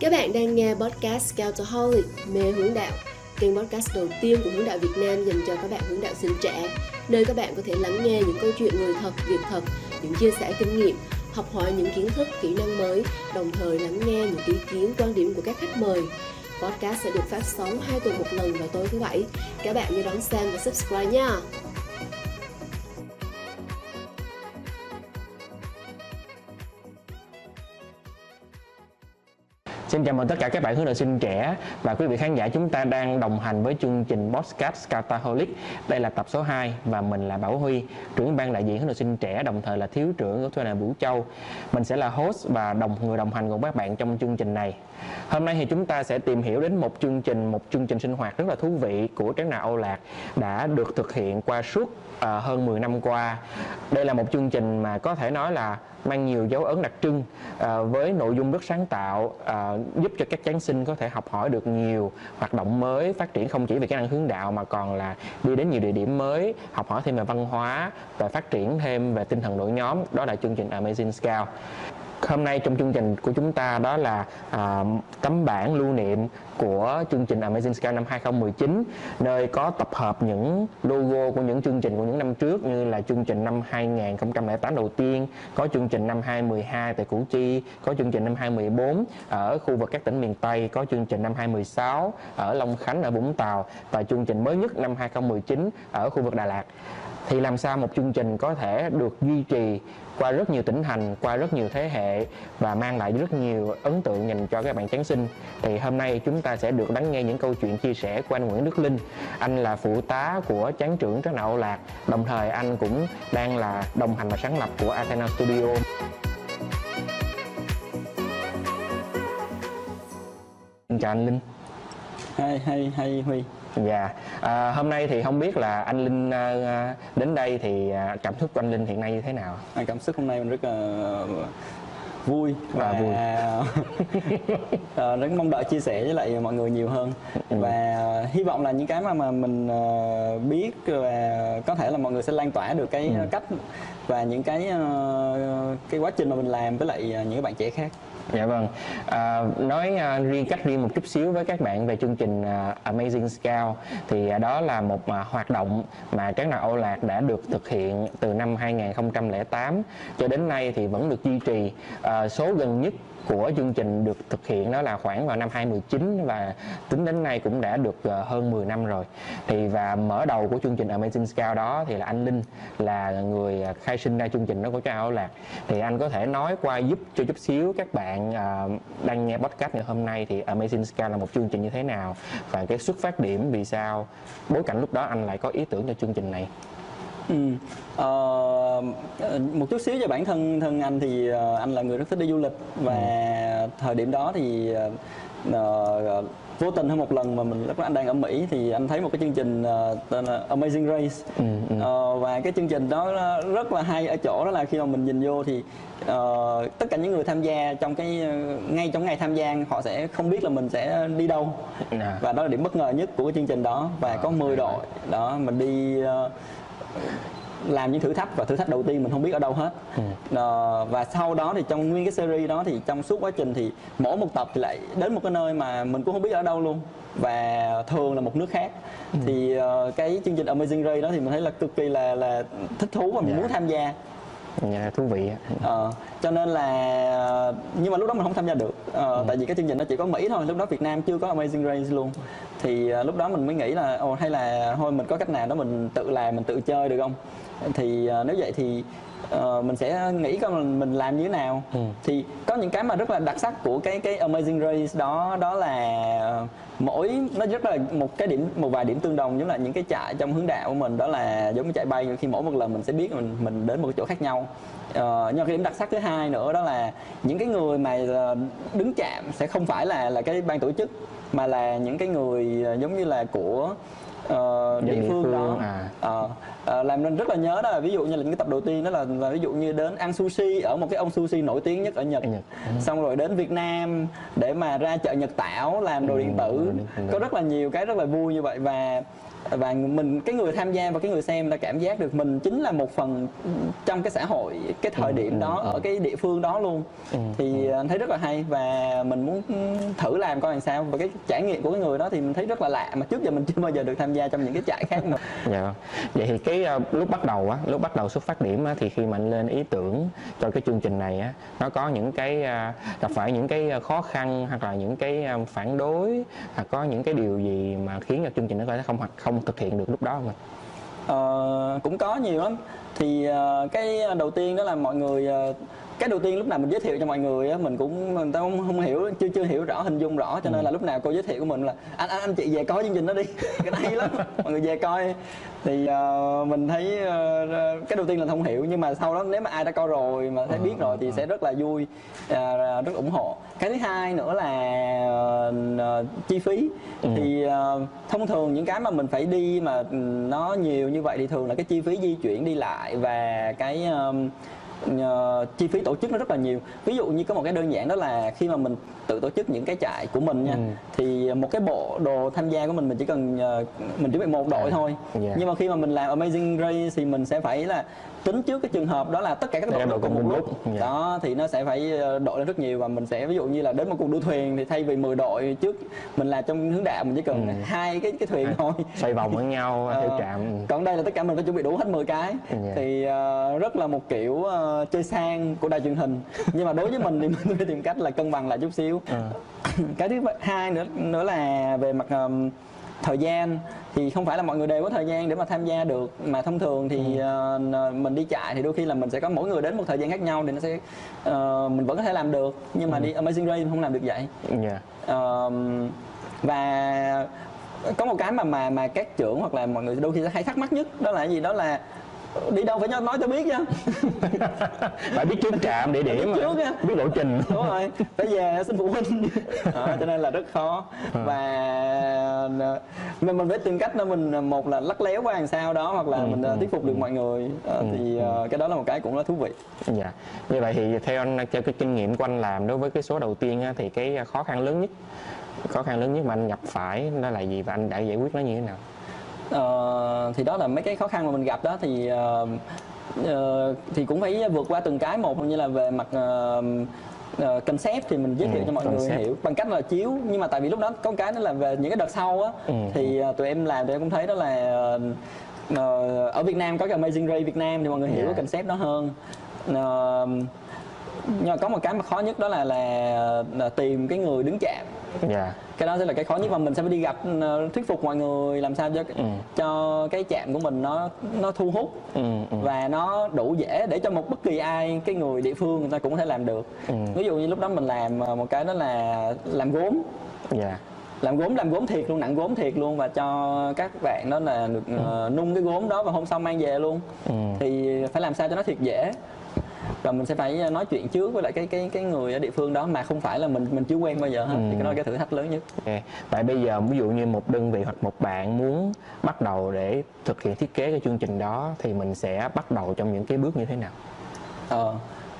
Các bạn đang nghe podcast Scoutaholic mê hướng đạo, kênh podcast đầu tiên của hướng đạo Việt Nam dành cho các bạn hướng đạo sinh trẻ, nơi các bạn có thể lắng nghe những câu chuyện người thật, việc thật, những chia sẻ kinh nghiệm, học hỏi những kiến thức, kỹ năng mới, đồng thời lắng nghe những ý kiến, quan điểm của các khách mời. Podcast sẽ được phát sóng hai tuần một lần vào tối thứ bảy. Các bạn nhớ đón xem và subscribe nha. Xin chào mừng tất cả các bạn hướng đạo sinh trẻ và quý vị khán giả chúng ta đang đồng hành với chương trình Podcast Scataholic. Đây là tập số 2 và mình là Bảo Huy, trưởng ban đại diện hướng đạo sinh trẻ đồng thời là thiếu trưởng của Thuê Nà Vũ Châu. Mình sẽ là host và đồng người đồng hành cùng các bạn trong chương trình này. Hôm nay thì chúng ta sẽ tìm hiểu đến một chương trình, một chương trình sinh hoạt rất là thú vị của Tráng Nào Âu Lạc đã được thực hiện qua suốt à, hơn 10 năm qua. Đây là một chương trình mà có thể nói là mang nhiều dấu ấn đặc trưng à, với nội dung rất sáng tạo à, giúp cho các giáng sinh có thể học hỏi được nhiều hoạt động mới phát triển không chỉ về kỹ năng hướng đạo mà còn là đi đến nhiều địa điểm mới học hỏi thêm về văn hóa và phát triển thêm về tinh thần đội nhóm đó là chương trình Amazing Scout hôm nay trong chương trình của chúng ta đó là à, tấm bản lưu niệm của chương trình Amazing Sky năm 2019 nơi có tập hợp những logo của những chương trình của những năm trước như là chương trình năm 2008 đầu tiên, có chương trình năm 2012 tại Củ Chi, có chương trình năm 2014 ở khu vực các tỉnh miền Tây, có chương trình năm 2016 ở Long Khánh ở Vũng Tàu và chương trình mới nhất năm 2019 ở khu vực Đà Lạt thì làm sao một chương trình có thể được duy trì qua rất nhiều tỉnh thành, qua rất nhiều thế hệ và mang lại rất nhiều ấn tượng dành cho các bạn Giáng sinh. Thì hôm nay chúng ta sẽ được lắng nghe những câu chuyện chia sẻ của anh Nguyễn Đức Linh. Anh là phụ tá của chán trưởng Trấn Đạo Lạc, đồng thời anh cũng đang là đồng hành và sáng lập của Athena Studio. Xin chào anh Linh. Hay hay hay Huy. Dạ, à, hôm nay thì không biết là anh Linh à, đến đây thì à, cảm xúc của anh Linh hiện nay như thế nào? À, cảm xúc hôm nay mình rất là vui Và và, vui. à, rất mong đợi chia sẻ với lại mọi người nhiều hơn Ừ. và hy vọng là những cái mà mà mình biết và có thể là mọi người sẽ lan tỏa được cái Ừ. cách và những cái cái quá trình mà mình làm với lại những bạn trẻ khác. Dạ vâng. À, nói à, riêng cách riêng một chút xíu với các bạn về chương trình à, Amazing Scout thì à, đó là một à, hoạt động mà các Nào Âu Lạc đã được thực hiện từ năm 2008 cho đến nay thì vẫn được duy trì. À, số gần nhất của chương trình được thực hiện đó là khoảng vào năm 2019 và tính đến nay cũng đã được ờ, hơn 10 năm rồi. Thì và mở đầu của chương trình Amazing Scout đó thì là anh Linh, là người ờ, khai sinh ra chương trình đó của trao Âu Lạc. Thì anh có thể nói qua giúp cho chút xíu các bạn ờ, đang nghe podcast ngày hôm nay thì Amazing Scout là một chương trình như thế nào và cái xuất phát điểm vì sao bối cảnh lúc đó anh lại có ý tưởng cho chương trình này. Ừ. Ờ, một chút xíu về bản thân thân anh thì ờ, anh là người rất thích đi du lịch và thời điểm đó thì ờ, vô tình hơn một lần mà mình lúc đó anh đang ở Mỹ thì anh thấy một cái chương trình ờ, tên là Amazing Race Ừ, ừ. Ờ, và cái chương trình đó rất là hay ở chỗ đó là khi mà mình nhìn vô thì ờ, tất cả những người tham gia trong cái ngay trong ngày tham gia họ sẽ không biết là mình sẽ đi đâu À. và đó là điểm bất ngờ nhất của cái chương trình đó và có 10 đội đó mình đi ờ, làm những thử thách và thử thách đầu tiên mình không biết ở đâu hết. Ờ, và sau đó thì trong nguyên cái series đó thì trong suốt quá trình thì mỗi một tập thì lại đến một cái nơi mà mình cũng không biết ở đâu luôn và thường là một nước khác. Thì ờ, cái chương trình Amazing Race đó thì mình thấy là cực kỳ là là thích thú và mình Dạ. muốn tham gia Dạ, thú vị. Ờ, cho nên là nhưng mà lúc đó mình không tham gia được. Ờ, tại vì cái chương trình nó chỉ có Mỹ thôi lúc đó Việt Nam chưa có Amazing Race luôn. Thì ờ, lúc đó mình mới nghĩ là ồ hay là thôi mình có cách nào đó mình tự làm mình tự chơi được không? Thì ờ, nếu vậy thì ờ, mình sẽ nghĩ coi mình, mình làm như thế nào Ừ. thì có những cái mà rất là đặc sắc của cái cái Amazing Race đó đó là ờ, mỗi nó rất là một cái điểm một vài điểm tương đồng giống là những cái trại trong hướng đạo của mình đó là giống như chạy bay khi mỗi một lần mình sẽ biết mình mình đến một chỗ khác nhau Ờ, nhưng cái điểm đặc sắc thứ hai nữa đó là những cái người mà ờ, đứng chạm sẽ không phải là là cái ban tổ chức mà là những cái người giống như là của ờ, Dân địa địa phương, phương, đó à. Ờ, ờ, làm nên rất là nhớ đó là ví dụ như là những cái tập đầu tiên đó là, là ví dụ như đến ăn sushi ở một cái ông sushi nổi tiếng nhất ở Nhật, Nhật. xong rồi đến Việt Nam để mà ra chợ Nhật Tảo làm đồ Ừ, điện tử. có rất là nhiều cái rất là vui như vậy và và mình cái người tham gia và cái người xem là cảm giác được mình chính là một phần trong cái xã hội cái thời điểm đó ở cái địa phương đó luôn. Thì anh thấy rất là hay và mình muốn thử làm coi làm sao. Và cái trải nghiệm của cái người đó thì mình thấy rất là lạ mà trước giờ mình chưa bao giờ được tham gia trong những cái trại khác mà Dạ. Vậy thì cái ờ, lúc bắt đầu á, lúc bắt đầu xuất phát điểm á, thì khi mà anh lên ý tưởng cho cái chương trình này á, nó có những cái ờ, gặp phải những cái khó khăn hoặc là những cái ờ, phản đối hoặc có những cái điều gì mà khiến cho chương trình nó có thể không không thực hiện được lúc đó không ạ? Ờ, cũng có nhiều lắm thì ờ, cái ờ, đầu tiên đó là mọi người ờ, cái đầu tiên lúc nào mình giới thiệu cho mọi người á mình cũng người ta không, không hiểu chưa chưa hiểu rõ hình dung rõ cho nên là lúc nào cô giới thiệu của mình là anh anh anh chị về coi chương trình đó đi. Cái hay lắm mọi người về coi. Thì ờ, mình thấy ờ, cái đầu tiên là không hiểu nhưng mà sau đó nếu mà ai đã coi rồi mà thấy biết rồi thì sẽ rất là vui ờ, rất ủng hộ. Cái thứ hai nữa là ờ, chi phí. Thì ờ, thông thường những cái mà mình phải đi mà ừ, nó nhiều như vậy thì thường là cái chi phí di chuyển đi lại và cái ờm, ờ, chi phí tổ chức nó rất là nhiều ví dụ như có một cái đơn giản đó là khi mà mình tự tổ chức những cái trại của mình nha Ừ. thì một cái bộ đồ tham gia của mình mình chỉ cần ờ, mình chuẩn bị một đội À, thôi dạ. nhưng mà khi mà mình làm Amazing Race thì mình sẽ phải là tính trước cái trường hợp đó là tất cả các đội đội cùng một lúc lúc, dạ. đó thì nó sẽ phải ờ, đội lên rất nhiều và mình sẽ ví dụ như là đến một cuộc đua thuyền thì thay vì 10 đội trước mình là trong hướng đạo mình chỉ cần Ừ. hai cái cái thuyền thôi Xoay vòng với nhau Ờ, theo trạm. còn đây là tất cả mình phải chuẩn bị đủ hết 10 cái Dạ. thì ờ, rất là một kiểu ờ, chơi sang của đài truyền hình nhưng mà đối với mình thì mình phải tìm cách là cân bằng lại chút xíu Ờ. cái thứ hai nữa nữa là về mặt ờm, thời gian. Thì không phải là mọi người đều có thời gian để mà tham gia được mà thông thường thì ờ, mình đi chạy thì đôi khi là mình sẽ có mỗi người đến một thời gian khác nhau thì nó sẽ ờ, mình vẫn có thể làm được. Nhưng mà đi Amazing Race không làm được vậy. Dạ. Ờm, và có một cái mà mà mà các trưởng hoặc là mọi người đôi khi hay thắc mắc nhất đó là gì? Đó là đi đâu phải nói cho biết chứ Phải biết trước trạm địa điểm, biết trước á. biết lộ trình. đúng rồi. Phải về xin phụ huynh. Đó, cho nên là rất khó. Và mình mình phải tìm cách đó mình một là lắc léo qua làm sao đó hoặc là mình ờ, thuyết phục được mọi người. Ờ, thì ờ, cái đó là một cái cũng là thú vị. Dạ. Như vậy thì theo anh theo cái kinh nghiệm của anh làm đối với cái số đầu tiên á, thì cái khó khăn lớn nhất khó khăn lớn nhất mà anh gặp phải đó là gì? Và anh đã giải quyết nó như thế nào? Ờ, thì đó là mấy cái khó khăn mà mình gặp đó thì ờ, ờ, thì cũng phải vượt qua từng cái một như là về mặt ờ, ờ, concept thì mình giới thiệu Ừ, cho mọi người concept. hiểu bằng cách là chiếu nhưng mà tại vì lúc đó có cái đó là về những cái đợt sau á Ừ, thì ờ, tụi em làm tụi em cũng thấy đó là ờ, ờ, ở Việt Nam có cái Amazing Ray Việt Nam thì mọi người hiểu Dạ. cái concept đó hơn Ờ, nhưng mà có một cái mà khó nhất đó là là, là tìm cái người đứng chạm Dạ. Cái đó sẽ là cái khó nhất và mình sẽ phải đi gặp ờ, thuyết phục mọi người làm sao cho Ừ. cho cái chạm của mình nó nó thu hút Ừ, ừ. và nó đủ dễ để cho một bất kỳ ai cái người địa phương người ta cũng có thể làm được Ừ. ví dụ như lúc đó mình làm ờ, một cái đó là làm gốm Dạ. làm gốm làm gốm thiệt luôn nặng gốm thiệt luôn và cho các bạn đó là được ờ, nung cái gốm đó và hôm sau mang về luôn Ừ. thì phải làm sao cho nó thiệt dễ và mình sẽ phải nói chuyện trước với lại cái cái cái người ở địa phương đó mà không phải là mình mình chưa quen bao giờ hết thì cái đó là cái thử thách lớn nhất Ok. Vậy bây giờ ví dụ như một đơn vị hoặc một bạn muốn bắt đầu để thực hiện thiết kế cái chương trình đó thì mình sẽ bắt đầu trong những cái bước như thế nào? Ờ,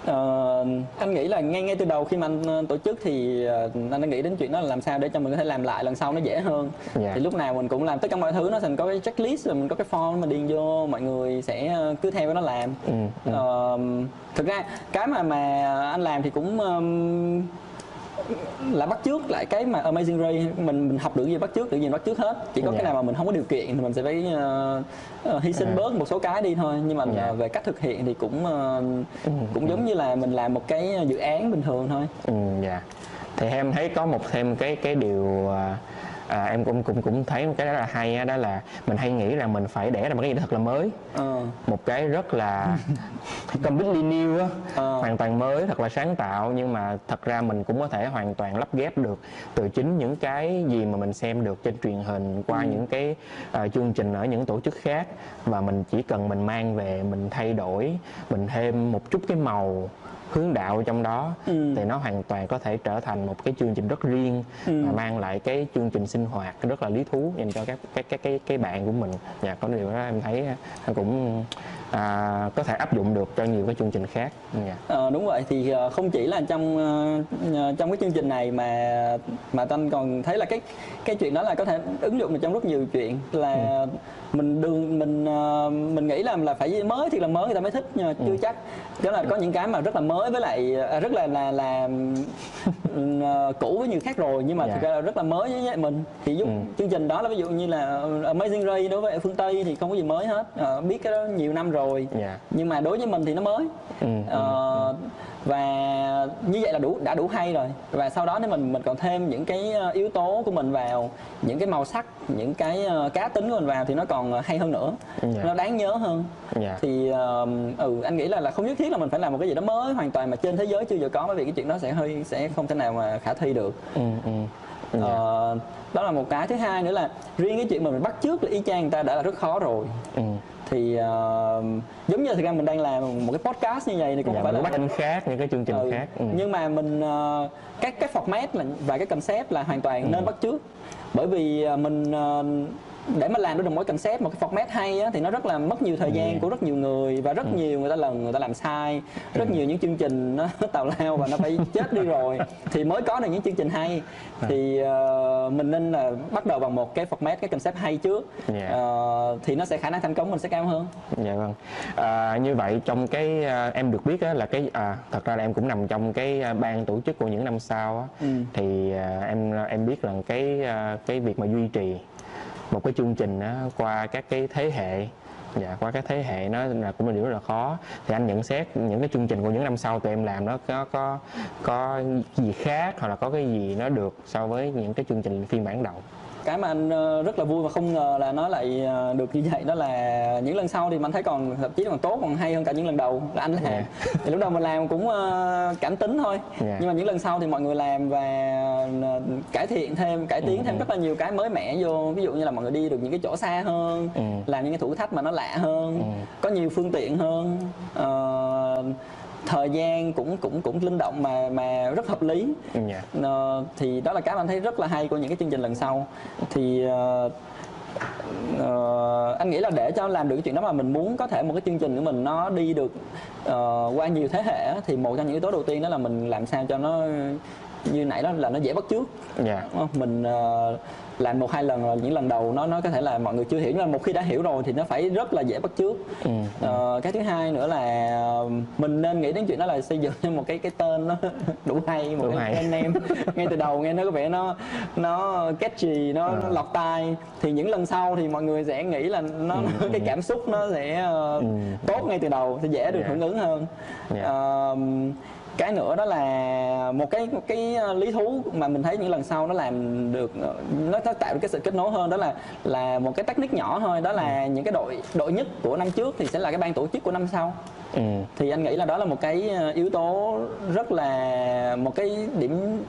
ờ, anh nghĩ là ngay ngay từ đầu khi mà anh ờ, tổ chức thì ờ, anh đã nghĩ đến chuyện đó là làm sao để cho mình có thể làm lại lần sau nó dễ hơn Dạ. thì lúc nào mình cũng làm tất cả mọi thứ nó thành có cái checklist rồi mình có cái form mà điền vô mọi người sẽ ờ, cứ theo cái nó làm Ừ, ừ. Ờ, thực ra cái mà mà anh làm thì cũng ờm, là bắt chước lại cái mà Amazing Ray mình mình học được gì bắt chước được gì bắt chước hết chỉ có Dạ. cái nào mà mình không có điều kiện thì mình sẽ phải ờ, hy sinh À. bớt một số cái đi thôi nhưng mà Dạ. ờ, về cách thực hiện thì cũng Ừ, cũng giống như là mình làm một cái dự án bình thường thôi Ừ, dạ. Thì em thấy có một thêm cái cái điều à, à, em cũng cũng cũng thấy một cái rất là hay đó là mình hay nghĩ rằng mình phải đẻ ra một cái gì đó thật là mới. Ờ, một cái rất là completely new á. Ờ. hoàn toàn mới thật là sáng tạo nhưng mà thật ra mình cũng có thể hoàn toàn lắp ghép được từ chính những cái gì mà mình xem được trên truyền hình qua những cái ờ, chương trình ở những tổ chức khác. Và mình chỉ cần mình mang về mình thay đổi mình thêm một chút cái màu hướng đạo trong đó Ừ. thì nó hoàn toàn có thể trở thành một cái chương trình rất riêng Ừ. và mang lại cái chương trình sinh hoạt rất là lý thú dành cho các các các cái cái bạn của mình. Và có điều đó em thấy à, cũng à, có thể áp dụng được cho nhiều cái chương trình khác. Dạ. Ờ, đúng vậy thì ờ, không chỉ là trong ờ, trong cái chương trình này mà mà Tân còn thấy là cái cái chuyện đó là có thể ứng dụng được trong rất nhiều chuyện. Là mình đường mình ờ, mình nghĩ là là phải mới thì là mới người ta mới thích nhưng mà chưa chắc. Đó là có những cái mà rất là mới với lại à, rất là là là ờ, cũ với nhiều khác rồi nhưng mà Dạ. thực ra là rất là mới với mình. Thì giúp Ừ. chương trình đó là ví dụ như là Amazing Ray đối với phương Tây thì không có gì mới hết. Ờ, biết cái đó nhiều năm rồi. Dạ. Nhưng mà đối với mình thì nó mới. Ừ, Ờ, và như vậy là đủ đã đủ hay rồi. Và sau đó nếu mình mình còn thêm những cái ờ, yếu tố của mình vào những cái màu sắc những cái ờ, cá tính của mình vào thì nó còn hay hơn nữa. Dạ. nó đáng nhớ hơn. Dạ. Thì ờ, ừ anh nghĩ là là không nhất thiết là mình phải làm một cái gì đó mới hoàn toàn mà trên thế giới chưa giờ có bởi vì cái chuyện đó sẽ hơi sẽ không thể nào mà khả thi được. Ừ, ừ. dạ. Ờ, đó là một cái. Thứ hai nữa là riêng cái chuyện mà mình bắt chước là y chang người ta đã là rất khó rồi. Ừ. thì ờ, giống như thực ra mình đang làm một cái podcast như vậy thì cũng dạ phải mình là bắt kênh khác những cái chương trình Ừ. khác ừ. nhưng mà mình ờ, các cái format là và cái concept là hoàn toàn Ừ. nên bắt chước bởi vì ờ, mình ờ, để mà làm được một cái concept một cái format hay á, thì nó rất là mất nhiều thời gian Ừ. của rất nhiều người và rất nhiều người ta lần người ta làm sai. Rất nhiều những chương trình nó tào lao và nó phải chết đi rồi. Thì mới có được những chương trình hay. Thì ờ, mình nên là bắt đầu bằng một cái format cái concept hay trước. Dạ. Ờ, thì nó sẽ khả năng thành công mình sẽ cao hơn. Dạ vâng. À, như vậy trong cái à, em được biết á, là cái à, thật ra là em cũng nằm trong cái à, ban tổ chức của những năm sau á, Ừ. thì à, em em biết là cái à, cái việc mà duy trì một cái chương trình á, qua các cái thế hệ dạ qua các thế hệ nó là cũng là điều rất là khó. Thì anh nhận xét những cái chương trình của những năm sau tụi em làm nó có có có gì khác hoặc là có cái gì nó được so với những cái chương trình phiên bản đầu? Cái mà anh ờ, rất là vui và không ngờ là nó lại ờ, được như vậy đó là những lần sau thì mình thấy còn thậm chí còn tốt còn hay hơn cả những lần đầu là anh làm Dạ. thì lúc đầu mình làm cũng ờ, cảm tính thôi Dạ. nhưng mà những lần sau thì mọi người làm và cải thiện thêm cải tiến Ừ, thêm ừ. rất là nhiều cái mới mẻ vô ví dụ như là mọi người đi được những cái chỗ xa hơn Ừ. làm những cái thử thách mà nó lạ hơn Ừ. có nhiều phương tiện hơn Ờ, thời gian cũng cũng cũng linh động mà mà rất hợp lý. Dạ. Ờ, thì đó là cái mà anh thấy rất là hay của những cái chương trình lần sau. Thì ờ, ờ, anh nghĩ là để cho làm được cái chuyện đó mà mình muốn có thể một cái chương trình của mình nó đi được ờ, qua nhiều thế hệ thì một trong những yếu tố đầu tiên đó là mình làm sao cho nó như nãy đó là nó dễ bắt chước. Dạ. Đúng không? mình ờ, làm một hai lần rồi những lần đầu nó nó có thể là mọi người chưa hiểu nhưng mà một khi đã hiểu rồi thì nó phải rất là dễ bắt chước ừ. Ờ, cái thứ hai nữa là ờ, mình nên nghĩ đến chuyện đó là xây dựng một cái cái tên nó đủ hay một Đủ cái tên em ngay từ đầu nghe nó có vẻ nó nó catchy nó, nó Ờ. lọt tai thì những lần sau thì mọi người sẽ nghĩ là nó Ừ, cái cảm xúc nó sẽ ờ, Ừ. tốt ngay từ đầu sẽ dễ được Dạ. hưởng ứng hơn Dạ. Ờ, cái nữa đó là một cái một cái ờ, lý thú mà mình thấy những lần sau nó làm được ờ, nó, nó tạo được cái sự kết nối hơn đó là là một cái technique nhỏ thôi. Đó là những cái đội đội nhất của năm trước thì sẽ là cái ban tổ chức của năm sau. Ừ. thì anh nghĩ là đó là một cái ờ, yếu tố rất là một cái điểm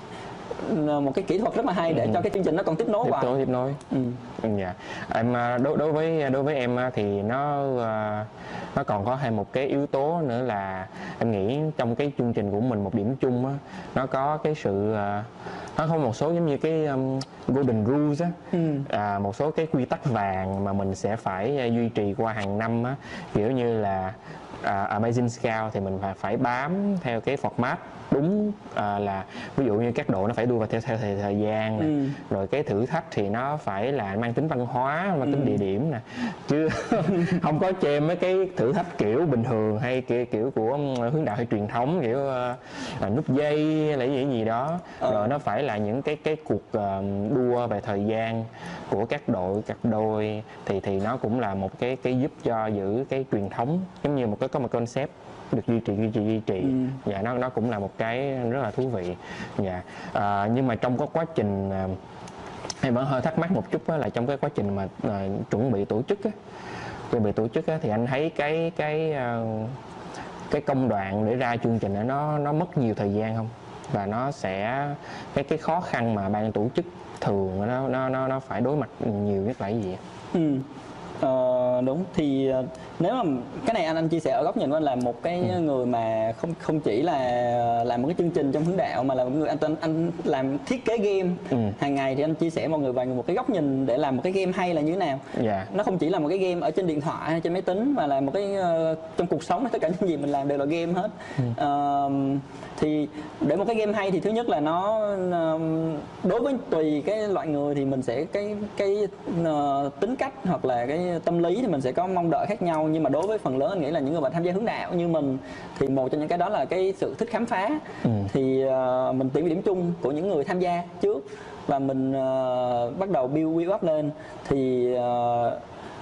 một cái kỹ thuật rất là hay để Ừ. cho cái chương trình nó còn tiếp nối tiếp nối tiếp nối ừ. Ừ, dạ em à, đối đối với đối với em á, thì nó à, nó còn có thêm một cái yếu tố nữa là em nghĩ trong cái chương trình của mình một điểm chung á nó có cái sự à, nó có một số giống như cái um, golden rules á Ừ. à, một số cái quy tắc vàng mà mình sẽ phải à, duy trì qua hàng năm á kiểu như là à, Amazing Scout thì mình phải phải bám theo cái format đúng à, là ví dụ như các đội nó phải đua vào theo theo thời, thời gian nè Ừ. rồi cái thử thách thì nó phải là mang tính văn hóa mang tính Ừ. địa điểm nè chứ không có chêm mấy cái thử thách kiểu bình thường hay kiểu kiểu của hướng đạo hay truyền thống kiểu uh, nút dây hay là gì gì đó Ờ. rồi nó phải là những cái cái cuộc um, đua về thời gian của các đội các đôi thì thì nó cũng là một cái cái giúp cho giữ cái truyền thống giống như một cái có một concept được duy trì duy trì duy trì Ừ. dạ nó nó cũng là một cái rất là thú vị dạ à, nhưng mà trong cái quá trình à, em vẫn hơi thắc mắc một chút á, là trong cái quá trình mà à, chuẩn bị tổ chức á, chuẩn bị tổ chức á, thì anh thấy cái cái à, cái công đoạn để ra chương trình á, nó nó mất nhiều thời gian không và nó sẽ cái cái khó khăn mà ban tổ chức thường nó nó nó nó phải đối mặt nhiều nhất là cái gì? Ừ. Ờ, đúng thì ờ, nếu mà cái này anh anh chia sẻ ở góc nhìn của anh là một cái Ừ. người mà không không chỉ là làm một cái chương trình trong hướng đạo mà là một người anh anh, anh làm thiết kế game Ừ. hàng ngày thì anh chia sẻ mọi người vào một cái góc nhìn để làm một cái game hay là như thế nào dạ nó không chỉ là một cái game ở trên điện thoại hay trên máy tính mà là một cái ờ, trong cuộc sống tất cả những gì mình làm đều là game hết Ừ. Ờ, thì để một cái game hay thì thứ nhất là nó ờ, đối với tùy cái loại người thì mình sẽ cái cái ờ, tính cách hoặc là cái tâm lý thì mình sẽ có mong đợi khác nhau nhưng mà đối với phần lớn anh nghĩ là những người bạn tham gia hướng đạo như mình thì một trong những cái đó là cái sự thích khám phá Ừ. thì ờ, mình tìm điểm chung của những người tham gia trước và mình ờ, bắt đầu build build up lên thì ờ,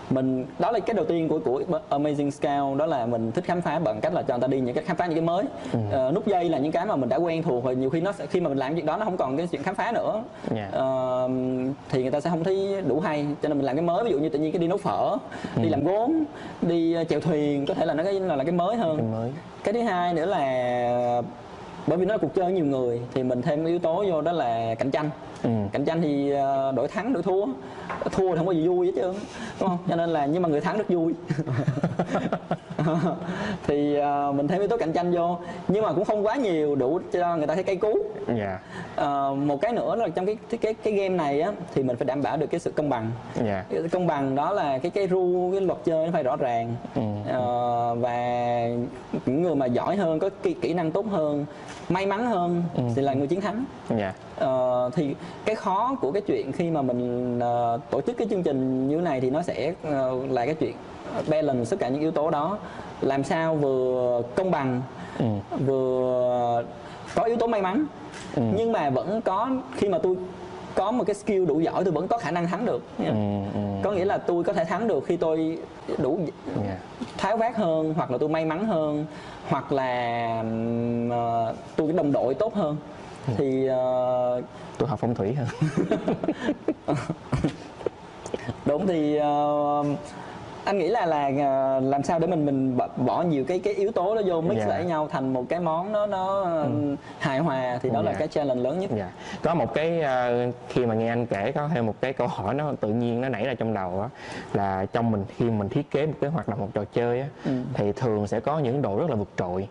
mình đó là cái đầu tiên của của Amazing Scout đó là mình thích khám phá bằng cách là cho người ta đi những cái khám phá những cái mới. Ờ, nút dây là những cái mà mình đã quen thuộc rồi nhiều khi nó sẽ, khi mà mình làm chuyện đó nó không còn cái chuyện khám phá nữa. Dạ. Ờ, thì người ta sẽ không thấy đủ hay cho nên mình làm cái mới ví dụ như tự nhiên cái đi nấu phở đi làm gốm đi ờ, chèo thuyền có thể là nó cái là, là cái mới hơn. Cái mới. Cái thứ hai nữa là bởi vì nó là cuộc chơi nhiều người thì mình thêm yếu tố vô đó là cạnh tranh. Ừ. cạnh tranh thì ờ, đổi thắng đổi thua. Thua thì không có gì vui hết trơn đúng không? Cho nên là nhưng mà người thắng rất vui. Thì ờ, mình thêm yếu tố cạnh tranh vô. Nhưng mà cũng không quá nhiều đủ cho người ta thấy cây cú. Dạ. Ờ, một cái nữa là trong cái cái cái, game này á thì mình phải đảm bảo được cái sự công bằng. Dạ. Cái công bằng đó là cái cái rule cái luật chơi nó phải rõ ràng. Ừ. Ờ, và những người mà giỏi hơn có kỹ, kỹ năng tốt hơn may mắn hơn Ừ. thì là người chiến thắng dạ Ờ, thì cái khó của cái chuyện khi mà mình ờ, tổ chức cái chương trình như này thì nó sẽ ờ, là cái chuyện balance tất cả những yếu tố đó làm sao vừa công bằng ừ. vừa có yếu tố may mắn Ừ. nhưng mà vẫn có khi mà tôi có một cái skill đủ giỏi tôi vẫn có khả năng thắng được. Ừ. Ừ. có nghĩa là tôi có thể thắng được khi tôi đủ tháo vát hơn hoặc là tôi may mắn hơn hoặc là ờ, tôi đồng đội tốt hơn. Thì ờ, tôi học phong thủy hơn. Đúng thì ờ, anh nghĩ là là ờ, làm sao để mình mình bỏ- bỏ nhiều cái cái yếu tố đó vô mix Dạ. lại nhau thành một cái món nó nó hài hòa thì đó là Dạ. cái challenge lớn nhất dạ có một cái ờ, khi mà nghe anh kể có thêm một cái câu hỏi nó tự nhiên nó nảy ra trong đầu á là trong mình khi mình thiết kế một cái hoạt động một trò chơi á Ừ. thì thường sẽ có những đội rất là vượt trội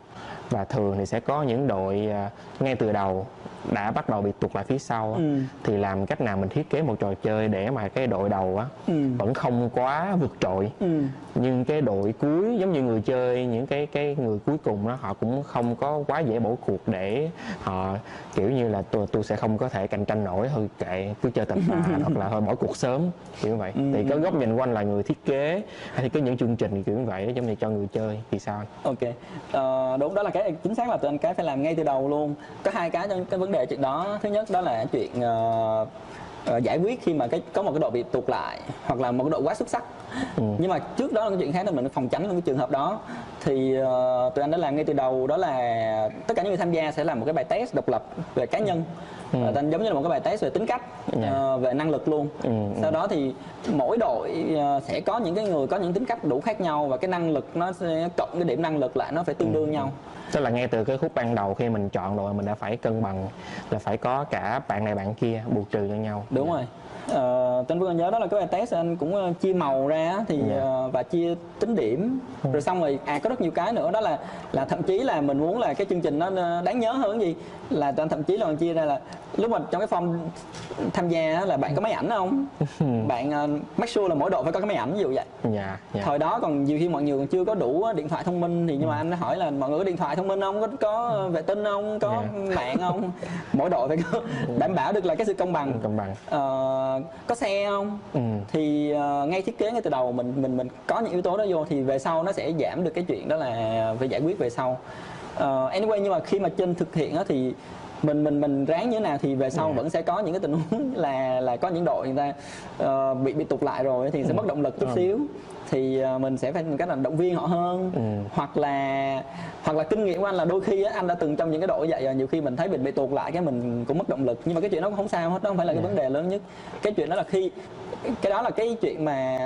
và thường thì sẽ có những đội ờ, ngay từ đầu đã bắt đầu bị tụt lại phía sau á. Ừ. thì làm cách nào mình thiết kế một trò chơi để mà cái đội đầu á Ừ. vẫn không quá vượt trội Ừ. nhưng cái đội cuối giống như người chơi những cái cái người cuối cùng đó họ cũng không có quá dễ bỏ cuộc để họ kiểu như là tôi tôi sẽ không có thể cạnh tranh nổi thôi kệ cứ chơi tầm tà hoặc là thôi bỏ cuộc sớm kiểu như vậy Ừ, thì có góc nhìn của anh là người thiết kế hay thiết kế những chương trình kiểu như vậy giống như cho người chơi thì sao? Ok, Ờ, đúng đó là cái chính xác là tụi anh cái phải làm ngay từ đầu luôn. Có hai cái trong cái vấn đề chuyện đó. Thứ nhất đó là chuyện ờ, giải quyết khi mà cái có một cái đội bị tụt lại hoặc là một cái đội quá xuất sắc. Ừ. Nhưng mà trước đó là cái chuyện khác là mình phòng tránh cái trường hợp đó. Thì ờ, tụi anh đã làm ngay từ đầu đó là tất cả những người tham gia sẽ làm một cái bài test độc lập về cá nhân. Ừ. Ờ, giống như là một cái bài test về tính cách, ờ, về năng lực luôn. Ừ, ừ. Sau đó thì mỗi đội ờ, sẽ có những cái người có những tính cách đủ khác nhau và cái năng lực nó sẽ cộng cái điểm năng lực lại nó phải tương đương nhau tức là ngay từ cái khúc ban đầu khi mình chọn rồi, mình đã phải cân bằng, là phải có cả bạn này, bạn kia bù trừ cho nhau. Đúng rồi ờ, tên Vương nhớ đó là cái bài test anh cũng ờ, chia màu ra thì ờ, và chia tính điểm. Rồi xong rồi à có rất nhiều cái nữa đó là là thậm chí là mình muốn là cái chương trình nó đáng nhớ hơn cái gì là anh thậm chí là còn chia ra là lúc mà trong cái form tham gia á, là bạn có máy ảnh không? Bạn ờ, make sure là mỗi đội phải có cái máy ảnh ví dụ vậy. Dạ dạ. Thời đó còn nhiều khi mọi người còn chưa có đủ điện thoại thông minh thì nhưng mà anh đã hỏi là mọi người có điện thoại thông minh không? Có có vệ tinh không? Có Dạ. mạng không? Mỗi đội phải có đảm bảo được là cái sự công bằng. Công bằng. Ờ, có xe không ừ. thì ờ, ngay thiết kế ngay từ đầu mình mình mình có những yếu tố đó vô thì về sau nó sẽ giảm được cái chuyện đó là phải giải quyết về sau Ờ, anyway nhưng mà khi mà trên thực hiện á thì mình mình mình ráng như thế nào thì về sau Dạ. vẫn sẽ có những cái tình huống là là có những đội người ta ờ, bị bị tụt lại rồi thì sẽ mất động lực chút Ừ. xíu thì ờ, mình sẽ phải tìm cách là động viên họ hơn Ừ. hoặc là hoặc là kinh nghiệm của anh là đôi khi á, anh đã từng trong những cái đội vậy rồi nhiều khi mình thấy mình bị tụt lại cái mình cũng mất động lực nhưng mà cái chuyện đó cũng không sao hết đó không phải là cái Dạ. vấn đề lớn nhất cái chuyện đó là khi cái đó là cái chuyện mà,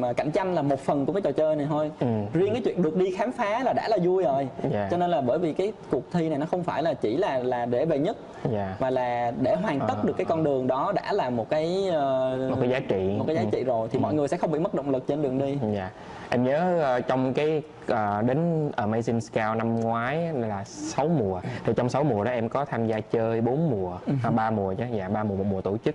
mà cạnh tranh là một phần của cái trò chơi này thôi Ừ. riêng cái chuyện được đi khám phá là đã là vui rồi Dạ. cho nên là bởi vì cái cuộc thi này nó không phải là chỉ là là để về nhất dạ và là để hoàn tất Ờ, được cái con đường đó đã là một cái ờ, một cái giá trị một cái giá Ừ. trị rồi thì mọi người sẽ không bị mất động lực trên đường đi Dạ. Em nhớ ờ, trong cái ờ, đến Amazing Scout năm ngoái là 6 mùa. Thì trong 6 mùa đó em có tham gia chơi 4 mùa, à, 3 mùa chứ, dạ 3 mùa một mùa tổ chức.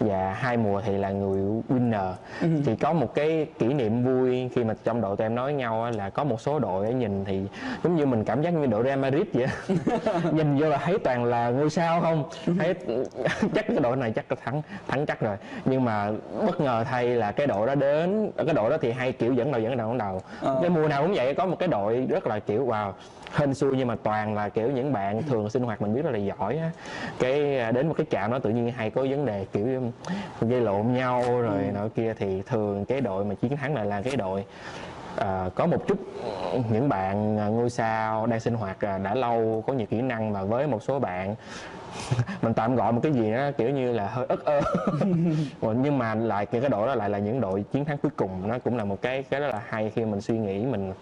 Và hai mùa thì là người winner. Thì có một cái kỷ niệm vui khi mà trong đội tụi em nói nhau là có một số đội nhìn thì giống như mình cảm giác như đội Real Madrid vậy. nhìn vô là thấy toàn là ngôi sao không? Thấy chắc cái đội này chắc là thắng thắng chắc rồi. Nhưng mà bất ngờ thay là cái đội đó đến cái đội đó thì hay kiểu dẫn đầu dẫn đầu dẫn đầu. Ờ. cái mùa nào cũng vậy có một cái đội rất là kiểu vào hên xui nhưng mà toàn là kiểu những bạn thường sinh hoạt mình biết rất là giỏi á. Cái à, đến một cái trạm đó tự nhiên hay có vấn đề kiểu gây lộn nhau rồi nọ kia thì thường cái đội mà chiến thắng lại là cái đội à, có một chút những bạn à, ngôi sao đang sinh hoạt à, đã lâu có nhiều kỹ năng mà với một số bạn mình tạm gọi một cái gì đó kiểu như là hơi ức ơ. Nhưng mà lại cái đội đó lại là những đội chiến thắng cuối cùng. Nó cũng là một cái cái rất là hay khi mình suy nghĩ mình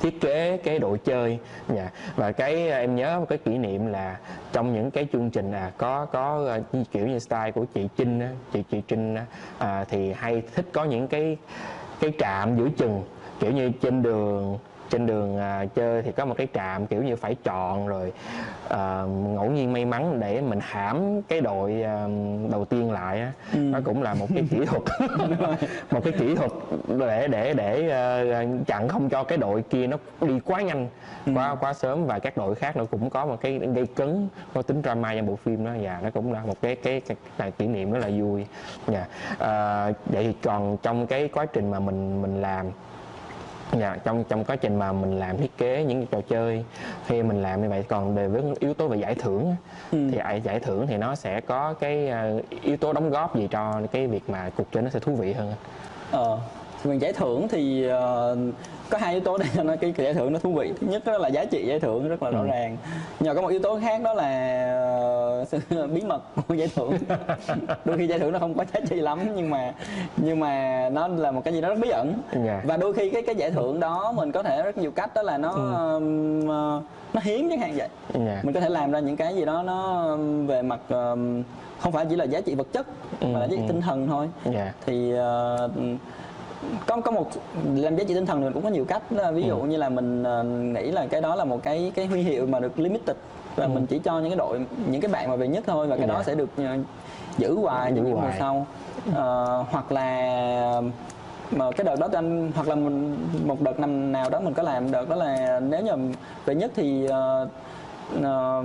thiết kế cái đội chơi. Dạ. và cái em nhớ một cái kỷ niệm là trong những cái chương trình à có có như kiểu như style của chị Trinh á, chị chị Trinh á, à, thì hay thích có những cái cái trạm giữa chừng kiểu như trên đường trên đường à, chơi thì có một cái trạm kiểu như phải chọn rồi à, ngẫu nhiên may mắn để mình hãm cái đội à, đầu tiên lại á. Nó cũng là một cái kỹ thuật. Một cái kỹ thuật để để để ờ, chặn không cho cái đội kia nó đi quá nhanh quá quá sớm. Và các đội khác nó cũng có một cái gây cấn có tính drama trong bộ phim đó. Và nó cũng là một cái cái, cái, cái kỷ niệm rất là vui. Dạ à, vậy thì còn trong cái quá trình mà mình mình làm Dạ, trong trong quá trình mà mình làm thiết kế những trò chơi khi mình làm như vậy còn về với yếu tố về giải thưởng á, thì giải thưởng thì nó sẽ có cái ờ, yếu tố đóng góp gì cho cái việc mà cuộc chơi nó sẽ thú vị hơn Ờ, về giải thưởng thì ờ, có hai yếu tố để cho nó cái, cái giải thưởng nó thú vị thứ nhất đó là giá trị giải thưởng rất là rõ ràng nhờ có một yếu tố khác đó là ờ, sự bí mật của giải thưởng đôi khi giải thưởng nó không có giá trị lắm nhưng mà nhưng mà nó là một cái gì đó rất bí ẩn Dạ. và đôi khi cái cái giải thưởng đó mình có thể rất nhiều cách đó là nó ừm, ờ, nó hiếm chẳng hạn vậy Dạ. mình có thể làm ra những cái gì đó nó về mặt không phải chỉ là giá trị vật chất mà là giá trị ừ. tinh thần thôi Dạ. thì ờ, có có một làm giá trị tinh thần mình cũng có nhiều cách. Đó là ví dụ như là mình ờ, nghĩ là cái đó là một cái cái huy hiệu mà được limited. Và mình chỉ cho những cái đội những cái bạn mà về nhất thôi và cái đó Dạ. sẽ được ờ, giữ hoài Giữ những cái mùa hoài. sau. Ờ, hoặc là mà cái đợt đó anh hoặc là mình một đợt năm nào đó mình có làm đợt đó là nếu như về nhất thì ờ, ờ,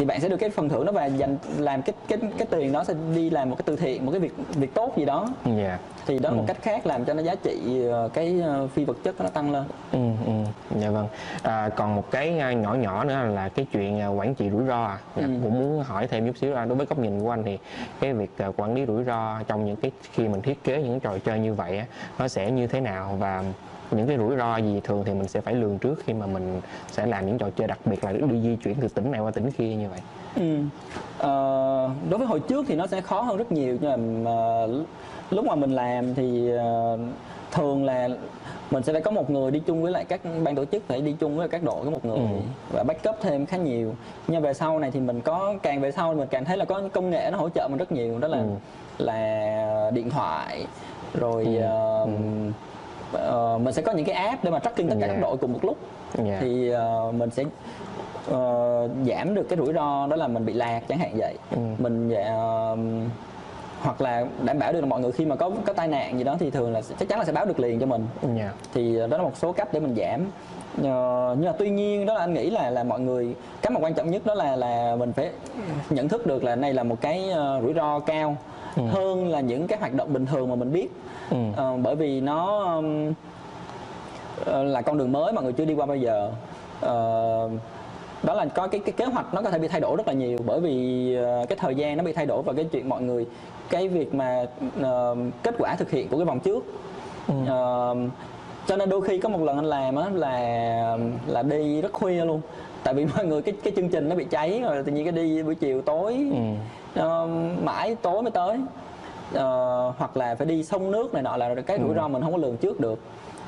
thì bạn sẽ được cái phần thưởng đó và dành làm cái cái cái tiền đó sẽ đi làm một cái từ thiện một cái việc việc tốt gì đó Dạ. thì đó là một cách khác làm cho nó giá trị ờ, cái ờ, phi vật chất nó tăng lên Ừ, ừ, dạ vâng. À, còn một cái à, nhỏ nhỏ nữa là cái chuyện à, quản trị rủi ro. À. Dạ, Cũng muốn hỏi thêm chút xíu là đối với góc nhìn của anh thì cái việc à, quản lý rủi ro trong những cái khi mình thiết kế những trò chơi như vậy nó sẽ như thế nào và những cái rủi ro gì thường thì mình sẽ phải lường trước khi mà mình sẽ làm những trò chơi đặc biệt là đi di chuyển từ tỉnh này qua tỉnh kia như vậy. Ừ. Ờ, đối với hồi trước thì nó sẽ khó hơn rất nhiều nhưng mà ờ, lúc mà mình làm thì ờ, thường là mình sẽ phải có một người đi chung với lại các ban tổ chức phải đi chung với các đội có một người Ừ. và backup thêm khá nhiều nhưng về sau này thì mình có càng về sau mình càng thấy là có công nghệ nó hỗ trợ mình rất nhiều đó là Ừ. là điện thoại rồi Ừ. ờ, ờ, mình sẽ có những cái app để mà tracking tất cả Dạ. các đội cùng một lúc Dạ. thì ờ, mình sẽ ờ, giảm được cái rủi ro đó là mình bị lạc chẳng hạn vậy Ừ. mình dạ, hoặc là đảm bảo được là mọi người khi mà có có tai nạn gì đó thì thường là chắc chắn là sẽ báo được liền cho mình Dạ. thì đó là một số cách để mình giảm Ờ, nhưng mà tuy nhiên đó là anh nghĩ là là mọi người cái mà quan trọng nhất đó là là mình phải nhận thức được là đây là một cái ờ, rủi ro cao hơn là những cái hoạt động bình thường mà mình biết Ừ. Ờ, bởi vì nó ừm, ờ, là con đường mới mọi người chưa đi qua bao giờ. Ờ, đó là có cái cái kế hoạch nó có thể bị thay đổi rất là nhiều bởi vì ờ, cái thời gian nó bị thay đổi và cái chuyện mọi người cái việc mà ờ, kết quả thực hiện của cái vòng trước. Ờ, cho nên đôi khi có một lần anh làm á là là đi rất khuya luôn. Tại vì mọi người cái cái chương trình nó bị cháy rồi tự nhiên cái đi buổi chiều tối Ừ. Ờ, mãi tối mới tới Ờ, hoặc là phải đi sông nước này nọ là cái rủi ro mình không có lường trước được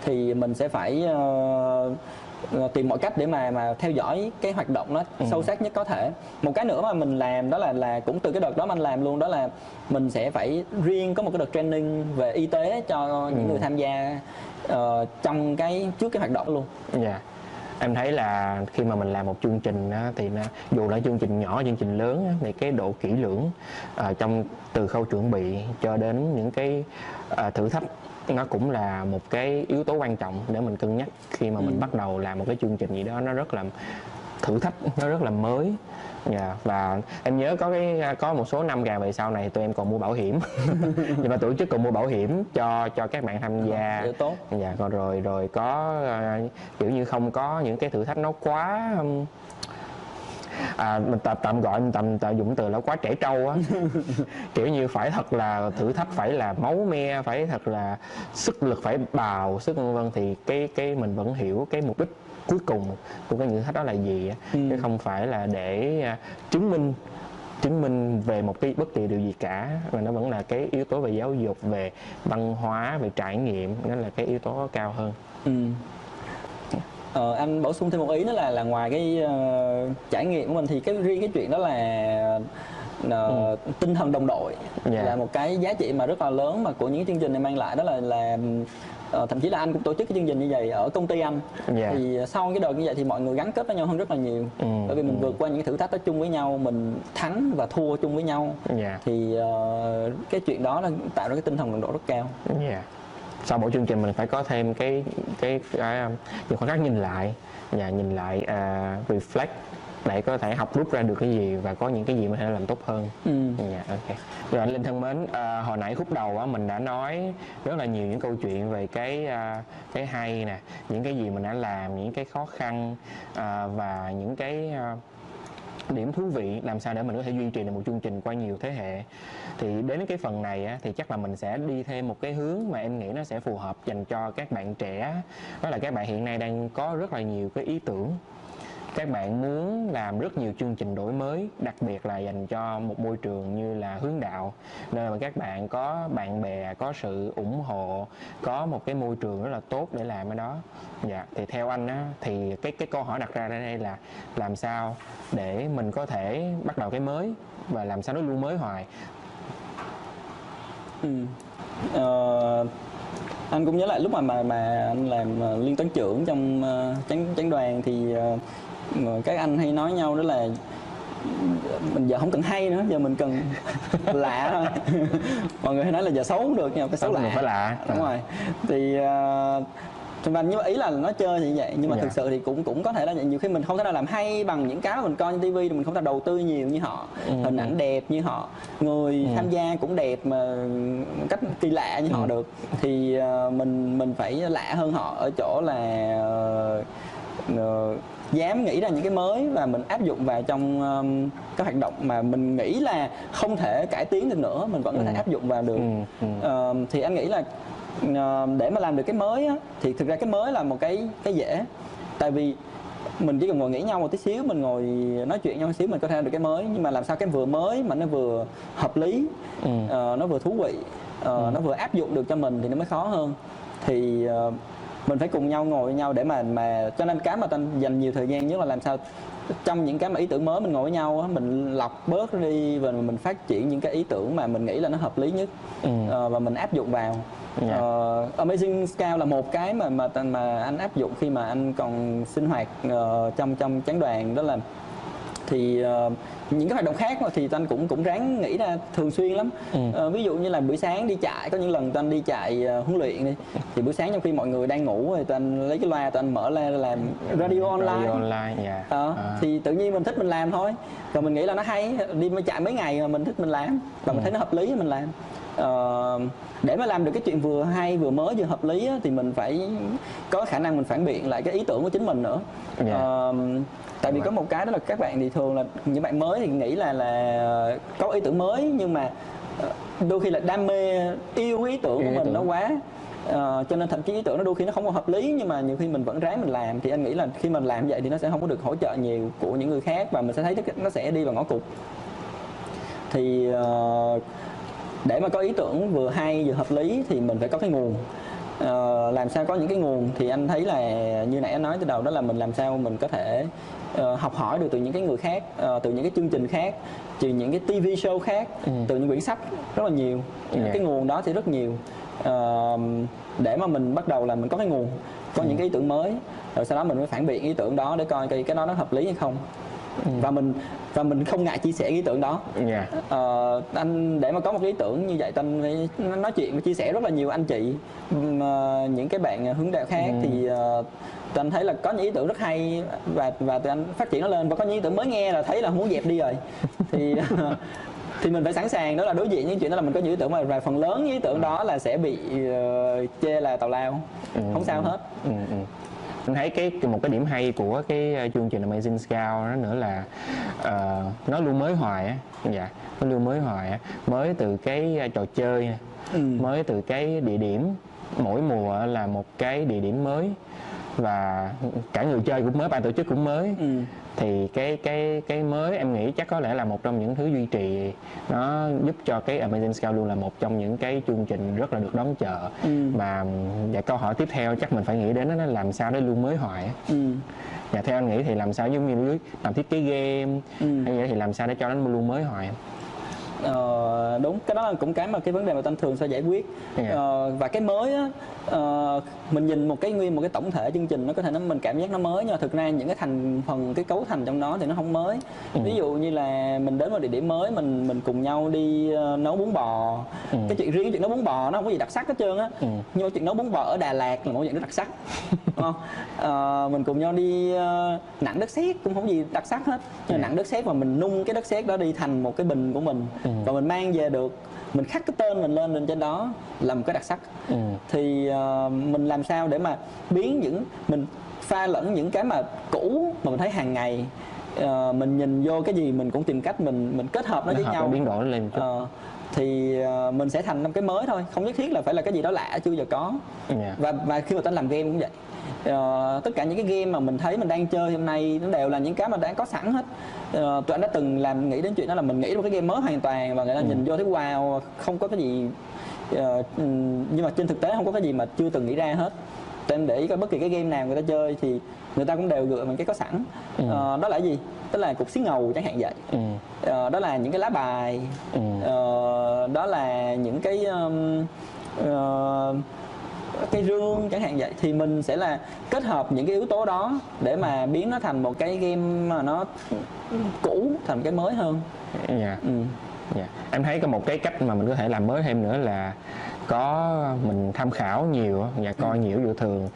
thì mình sẽ phải ờ, tìm mọi cách để mà mà theo dõi cái hoạt động nó Ừ. sâu sắc nhất có thể một cái nữa mà mình làm đó là là cũng từ cái đợt đó mà anh làm luôn đó là mình sẽ phải riêng có một cái đợt training về y tế cho những Ừ. người tham gia ờ, trong cái trước cái hoạt động luôn Dạ. Em thấy là khi mà mình làm một chương trình á, thì nó, dù là chương trình nhỏ chương trình lớn á, thì cái độ kỹ lưỡng ờ, trong từ khâu chuẩn bị cho đến những cái ờ, thử thách nó cũng là một cái yếu tố quan trọng để mình cân nhắc khi mà mình Ừ. bắt đầu làm một cái chương trình gì đó nó rất là thử thách. Nó rất là mới. Dạ, và em nhớ có cái có một số năm gà về sau này tụi em còn mua bảo hiểm. Nhưng mà tổ chức còn mua bảo hiểm cho cho các bạn tham gia. Điều tốt. Dạ còn rồi rồi có ờ, kiểu như không có những cái thử thách nó quá ừm, à mình tạm tạm gọi mình tạm tạm dùng từ là quá trẻ trâu á. Kiểu như phải thật là thử thách phải là máu me phải thật là sức lực phải bào sức vân vân thì cái cái mình vẫn hiểu cái mục đích cuối cùng của cái thử thách đó là gì Ừ. chứ không phải là để à, chứng minh chứng minh về một cái bất kỳ điều gì cả mà nó vẫn là cái yếu tố về giáo dục về văn hóa về trải nghiệm nó là cái yếu tố cao hơn Ừ. Ờ, anh bổ sung thêm một ý nữa là là ngoài cái ờ, trải nghiệm của mình thì cái riêng cái chuyện đó là ờ, tinh thần đồng đội Dạ. là một cái giá trị mà rất là lớn mà của những chương trình này mang lại đó là là ờ, thậm chí là anh cũng tổ chức cái chương trình như vậy ở công ty anh. Dạ. thì sau cái đợt như vậy thì mọi người gắn kết với nhau hơn rất là nhiều. Ừ, bởi vì mình ừ. vượt qua những thử thách đó chung với nhau mình thắng và thua chung với nhau. Dạ. Thì ờ, cái chuyện đó là tạo ra cái tinh thần đồng đội rất cao. Dạ. Sau mỗi chương trình mình phải có thêm cái cái, cái những khoảnh khắc nhìn lại. Và nhìn lại à, reflect để có thể học rút ra được cái gì và có những cái gì mình có thể làm tốt hơn ừ. Dạ, ok. Rồi anh Linh thân mến, à, hồi nãy khúc đầu á mình đã nói rất là nhiều những câu chuyện về cái à, cái hay nè, những cái gì mình đã làm, những cái khó khăn à, và những cái à, điểm thú vị làm sao để mình có thể duy trì được một chương trình qua nhiều thế hệ thì đến cái phần này á, thì chắc là mình sẽ đi thêm một cái hướng mà em nghĩ nó sẽ phù hợp dành cho các bạn trẻ đó là các bạn hiện nay đang có rất là nhiều cái ý tưởng các bạn muốn làm rất nhiều chương trình đổi mới đặc biệt là dành cho một môi trường như là hướng đạo nơi mà các bạn có bạn bè có sự ủng hộ có một cái môi trường rất là tốt để làm ở đó dạ thì theo anh á thì cái cái câu hỏi đặt ra đây là làm sao để mình có thể bắt đầu cái mới và làm sao nó luôn mới hoài Ừ. uh anh cũng nhớ lại lúc mà mà mà anh làm uh, liên toán trưởng trong uh, chánh chánh đoàn thì uh, mà các anh hay nói nhau đó là mình giờ không cần hay nữa giờ mình cần lạ thôi mọi người hay nói là giờ xấu không được nhưng mà phải xấu lạ phải lạ. đúng rồi thì uh, và nhưng mà ý là nó chơi thì vậy nhưng mà Dạ. thực sự thì cũng cũng có thể là nhiều khi mình không thể nào làm hay bằng những cái mà mình coi trên tivi thì mình không thể đầu tư nhiều như họ Ừ. hình ảnh đẹp như họ người tham gia cũng đẹp mà cách kỳ lạ như họ Ừ. được thì ờ, mình mình phải lạ hơn họ ở chỗ là ờ, dám nghĩ ra những cái mới và mình áp dụng vào trong um, các hoạt động mà mình nghĩ là không thể cải tiến được nữa mình vẫn có thể Ừ. áp dụng vào được Ừ, ừ. Ờ, thì anh nghĩ là ờ, để mà làm được cái mới á, thì thực ra cái mới là một cái cái dễ tại vì mình chỉ cần ngồi nghĩ nhau một tí xíu mình ngồi nói chuyện nhau một xíu mình có thể làm được cái mới nhưng mà làm sao cái vừa mới mà nó vừa hợp lý Ừ. ờ, nó vừa thú vị ờ, nó vừa áp dụng được cho mình thì nó mới khó hơn thì ờ, mình phải cùng nhau ngồi với nhau để mà mà cho nên cái mà anh dành nhiều thời gian nhất là làm sao trong những cái mà ý tưởng mới mình ngồi với nhau á, mình lọc bớt đi và mình phát triển những cái ý tưởng mà mình nghĩ là nó hợp lý nhất Ừ. Ờ, và mình áp dụng vào Dạ. Ờ, Amazing Scout là một cái mà mà mà anh áp dụng khi mà anh còn sinh hoạt ờ, trong trong chánh đoàn đó là thì ờ, những cái hoạt động khác mà thì anh cũng cũng ráng nghĩ ra thường xuyên lắm. Ừ. Ờ, ví dụ như là buổi sáng đi chạy có những lần anh đi chạy ờ, huấn luyện đi thì buổi sáng trong khi mọi người đang ngủ thì anh lấy cái loa anh mở lên làm radio online Radio online. dạ. Ờ, À. thì tự nhiên mình thích mình làm thôi. Và mình nghĩ là nó hay đi mới chạy mấy ngày mà mình thích mình làm và mình thấy nó hợp lý mình làm. Ờ, để mà làm được cái chuyện vừa hay vừa mới vừa hợp lý á, thì mình phải có khả năng mình phản biện lại cái ý tưởng của chính mình nữa Dạ. Ờ, tại vì có một cái đó là các bạn thì thường là những bạn mới thì nghĩ là là có ý tưởng mới nhưng mà ờ, đôi khi là đam mê yêu ý tưởng của mình tưởng. nó quá Ờ, cho nên thậm chí ý tưởng nó đôi khi nó không còn hợp lý nhưng mà nhiều khi mình vẫn ráng mình làm thì anh nghĩ là khi mình làm vậy thì nó sẽ không có được hỗ trợ nhiều của những người khác và mình sẽ thấy nó sẽ đi vào ngõ cụt thì ờ, để mà có ý tưởng vừa hay vừa hợp lý thì mình phải có cái nguồn. Ờ, làm sao có những cái nguồn thì anh thấy là như nãy anh nói từ đầu đó là mình làm sao mình có thể ờ, học hỏi được từ những cái người khác ờ, từ những cái chương trình khác từ những cái TV show khác từ những quyển sách rất là nhiều. Dạ. cái nguồn đó thì rất nhiều. Ờ, để mà mình bắt đầu là mình có cái nguồn có những cái ý tưởng mới rồi sau đó mình mới phản biện ý tưởng đó để coi cái cái đó nó hợp lý hay không và mình và mình không ngại chia sẻ ý tưởng đó. Dạ. Ờ, anh để mà có một ý tưởng như vậy phải nói chuyện và chia sẻ rất là nhiều anh chị ờ, những cái bạn hướng đạo khác thì uh, anh thấy là có những ý tưởng rất hay và và tụi anh phát triển nó lên. Và có những ý tưởng mới nghe là thấy là muốn dẹp đi rồi. Thì thì mình phải sẵn sàng đó là đối diện với chuyện đó là mình có những ý tưởng mà và phần lớn ý tưởng đó là sẽ bị ờ, chê là tào lao. Không sao hết. Ừ, ừ. Anh thấy cái một cái điểm hay của cái uh, chương trình Amazing Scout đó nữa là ờ, nó luôn mới hoài á. Dạ nó luôn mới hoài á. Mới từ cái uh, trò chơi Ừ. mới từ cái địa điểm. Mỗi mùa là một cái địa điểm mới và cả người chơi cũng mới ban tổ chức cũng mới Ừ. thì cái cái cái mới em nghĩ chắc có lẽ là một trong những thứ duy trì nó giúp cho cái Amazing Scout luôn là một trong những cái chương trình rất là được đón chờ Ừ. và và câu hỏi tiếp theo chắc mình phải nghĩ đến là làm sao để luôn mới hoài. Ừ. và theo anh nghĩ thì làm sao giống như làm thiết kế game Ừ. hay vậy thì làm sao để cho nó luôn mới hoài Ờ, đúng cái đó là cũng cái mà cái vấn đề mà anh thường sẽ giải quyết Dạ. Ờ, và cái mới á ờ, mình nhìn một cái nguyên một cái tổng thể chương trình nó có thể nó mình cảm giác nó mới nhưng mà thực ra những cái thành phần cái cấu thành trong đó thì nó không mới Ừ. ví dụ như là mình đến một địa điểm mới mình mình cùng nhau đi ờ, nấu bún bò Ừ. cái chuyện riêng chuyện nấu bún bò nó không có gì đặc sắc hết trơn á Ừ. nhưng mà chuyện nấu bún bò ở Đà Lạt là một chuyện rất đặc sắc không Ờ, mình cùng nhau đi ờ, nặng đất sét cũng không gì đặc sắc hết nhưng mà nặng đất sét mà mình nung cái đất sét đó đi thành một cái bình của mình Ừ. và mình mang về được mình khắc cái tên mình lên lên trên đó là một cái đặc sắc. Ừ. thì ờ, mình làm sao để mà biến những mình pha lẫn những cái mà cũ mà mình thấy hàng ngày ờ, mình nhìn vô cái gì mình cũng tìm cách mình mình kết hợp nó với nhau. biến đổi lên một chút. Ờ, thì ờ, mình sẽ thành một cái mới thôi. Không nhất thiết là phải là cái gì đó lạ chưa giờ có. Dạ. và và khi mà ta làm game cũng vậy Ờ, tất cả những cái game mà mình thấy mình đang chơi hôm nay nó đều là những cái mà đã có sẵn hết. Ờ, tụi anh đã từng làm nghĩ đến chuyện đó là mình nghĩ một cái game mới hoàn toàn và người ta nhìn vô thấy wow không có cái gì ừm, nhưng mà trên thực tế không có cái gì mà chưa từng nghĩ ra hết. Tụi em để ý coi bất kỳ cái game nào người ta chơi thì người ta cũng đều dựa vào cái có sẵn. Ờ, đó là gì? Đó là cục xí ngầu chẳng hạn vậy. Ừ. Ờ, đó là những cái lá bài. Ừ. Ờ, đó là những cái um, ờ, cái rương chẳng hạn vậy thì mình sẽ là kết hợp những cái yếu tố đó để mà biến nó thành một cái game mà nó cũ thành cái mới hơn Dạ. ừ. Dạ. Em thấy có một cái cách mà mình có thể làm mới thêm nữa là có mình tham khảo nhiều và coi nhiều ví dụ thường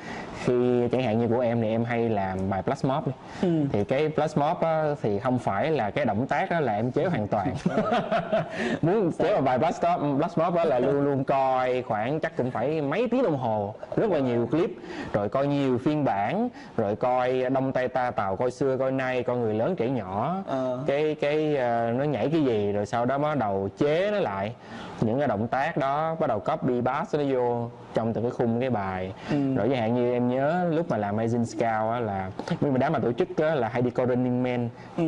khi chẳng hạn như của em thì em hay làm bài plus mob đi. Ừ. thì cái plus mob á, thì không phải là cái động tác đó là em chế hoàn toàn muốn chế vào bài plus mob, plus mob đó là luôn luôn coi khoảng chắc cũng phải mấy tiếng đồng hồ rất là nhiều clip rồi coi nhiều phiên bản rồi coi đông tây ta tàu coi xưa coi nay coi người lớn trẻ nhỏ Ờ. cái cái ờ, nó nhảy cái gì rồi sau đó bắt đầu chế nó lại những cái động tác đó bắt đầu copy paste nó vô trong từng cái khung cái bài Ừ. rồi chẳng hạn như em nhớ lúc mà làm Amazing Scout á là nguyên mà đám mà tổ chức á là hay đi coi Running Man Ừ.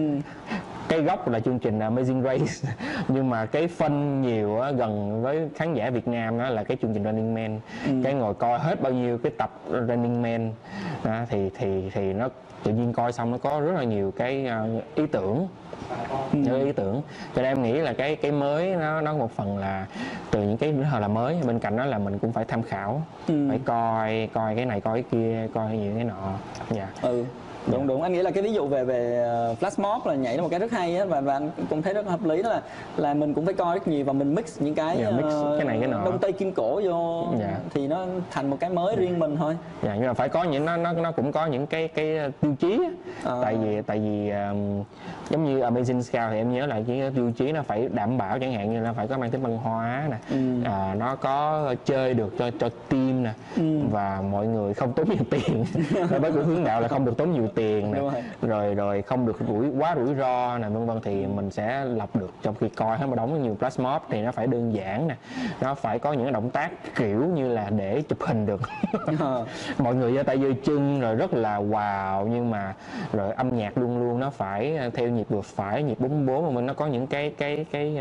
cái gốc là chương trình Amazing Race. Nhưng mà cái phân nhiều á, gần với khán giả Việt Nam đó là cái chương trình Running Man. Cái ngồi coi hết bao nhiêu cái tập Running Man. Đó, thì thì thì nó tự nhiên coi xong nó có rất là nhiều cái ờ, ý tưởng. Những ý tưởng. Cho nên em nghĩ là cái cái mới nó nó một phần là từ những cái rất là mới bên cạnh đó là mình cũng phải tham khảo. Ừ. phải coi coi cái này coi cái kia coi những cái nọ. Dạ. Ừ đúng đúng anh nghĩ là cái ví dụ về về ờ, flash mob là nhảy là một cái rất hay á và và anh cũng thấy rất hợp lý đó là là mình cũng phải coi rất nhiều và mình mix những cái Dạ, mix ờ, cái này cái nọ. đông tây kim cổ vô Dạ. thì nó thành một cái mới riêng mình thôi dạ nhưng mà phải có những nó nó nó cũng có những cái cái tiêu chí. Ờ. tại vì tại vì um, giống như Amazing Scout thì em nhớ là cái tiêu chí nó phải đảm bảo chẳng hạn như nó phải có mang tính văn hóa nè Ừ. à, nó có chơi được cho cho team nè Ừ. và mọi người không tốn nhiều tiền với của hướng đạo là không được tốn nhiều tiền Đúng rồi. rồi rồi không được rủi quá rủi ro nè vân vân thì mình sẽ lập được trong khi coi hết mà đóng nhiều flash mob thì nó phải đơn giản nè nó phải có những động tác kiểu như là để chụp hình được. Mọi người giơ tay giơ chân rồi rất là wow nhưng mà rồi âm nhạc luôn luôn nó phải ờ, theo nhịp vừa phải nhịp bốn bốn mà mình nó có những cái cái cái